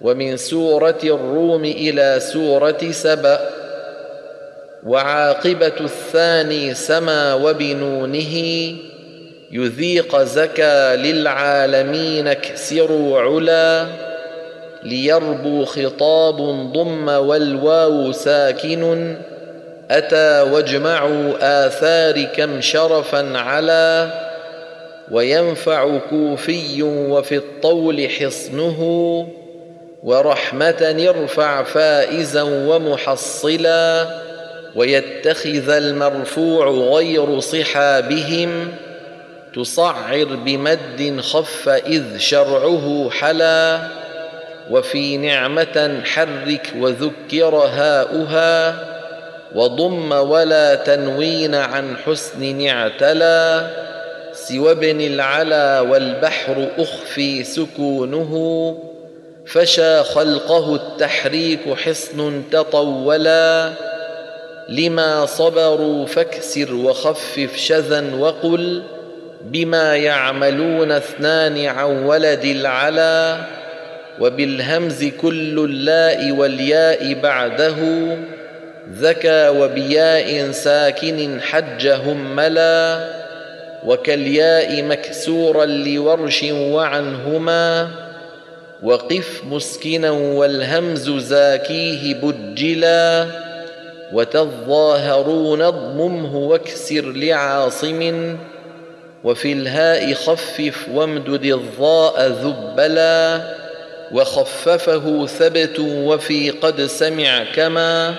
ومن سورة الروم إلى سورة سبأ وعاقبة الثاني سما وبنونه يذيق زكى للعالمين اكسروا علا ليربو خطاب ضم والواو ساكن أتى واجمعوا آثار كم شرفا علا وينفع كوفي وفي الطول حصنه. ورحمة ارفع فائزا ومحصلا ويتخذ المرفوع غير صحابهم تصعر بمد خف إذ شرعه حلا وفي نعمة حرك وذكر هاؤها وضم ولا تنوين عن حسن اعتلى سوى ابن العلا والبحر أخفي سكونه فشى خلقه التحريك حصن تطولا لما صبروا فاكسر وخفف شذا وقل بما يعملون اثنان عن ولد العلا وبالهمز كل اللاء والياء بعده ذكى وبياء ساكن حج هملا وكالياء مكسورا لورش وعنهما وقف مسكنا والهمز زاكيه بجلا وتظاهرون اضممه واكسر لعاصم وفي الهاء خفف وامدد الضاء ذبلا وخففه ثبت وفي قد سمع كما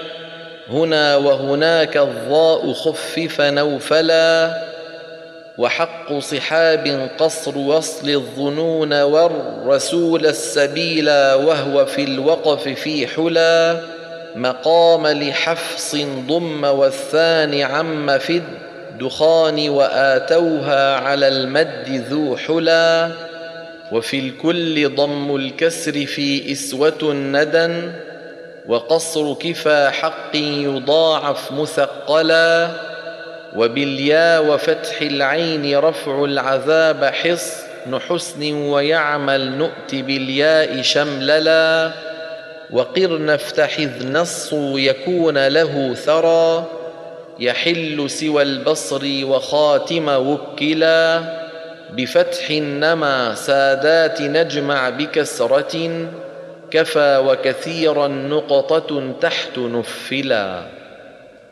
هنا وهناك الضاء خفف نوفلا وحق صحاب قصر وصل الظنون والرسول السبيلا وهو في الوقف في حلا مقام لحفص ضم والثاني عم في الدخان وآتوها على المد ذو حلا وفي الكل ضم الكسر في إسوة ندى وقصر كفى حق يضاعف مثقلا وباليا وفتح العين رفع العذاب حصن حسن ويعمل نؤت بالياء شمللا وقرن افتح إذ نص يكون له ثرى يحل سوى البصر وخاتم وكلا بفتح نما سادات نجمع بكسرة كفى وكثيرا نقطة تحت نفلا